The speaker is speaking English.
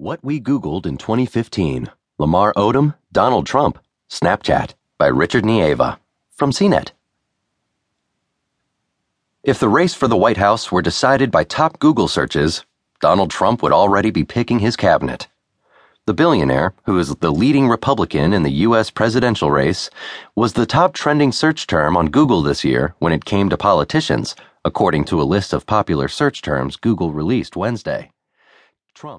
What We Googled in 2015 Lamar Odom, Donald Trump, Snapchat by Richard Nieva from CNET. If the race for the White House were decided by top Google searches, Donald Trump would already be picking his cabinet. The billionaire, who is the leading Republican in the U.S. presidential race, was the top trending search term on Google this year when it came to politicians, according to a list of popular search terms Google released Wednesday. Trump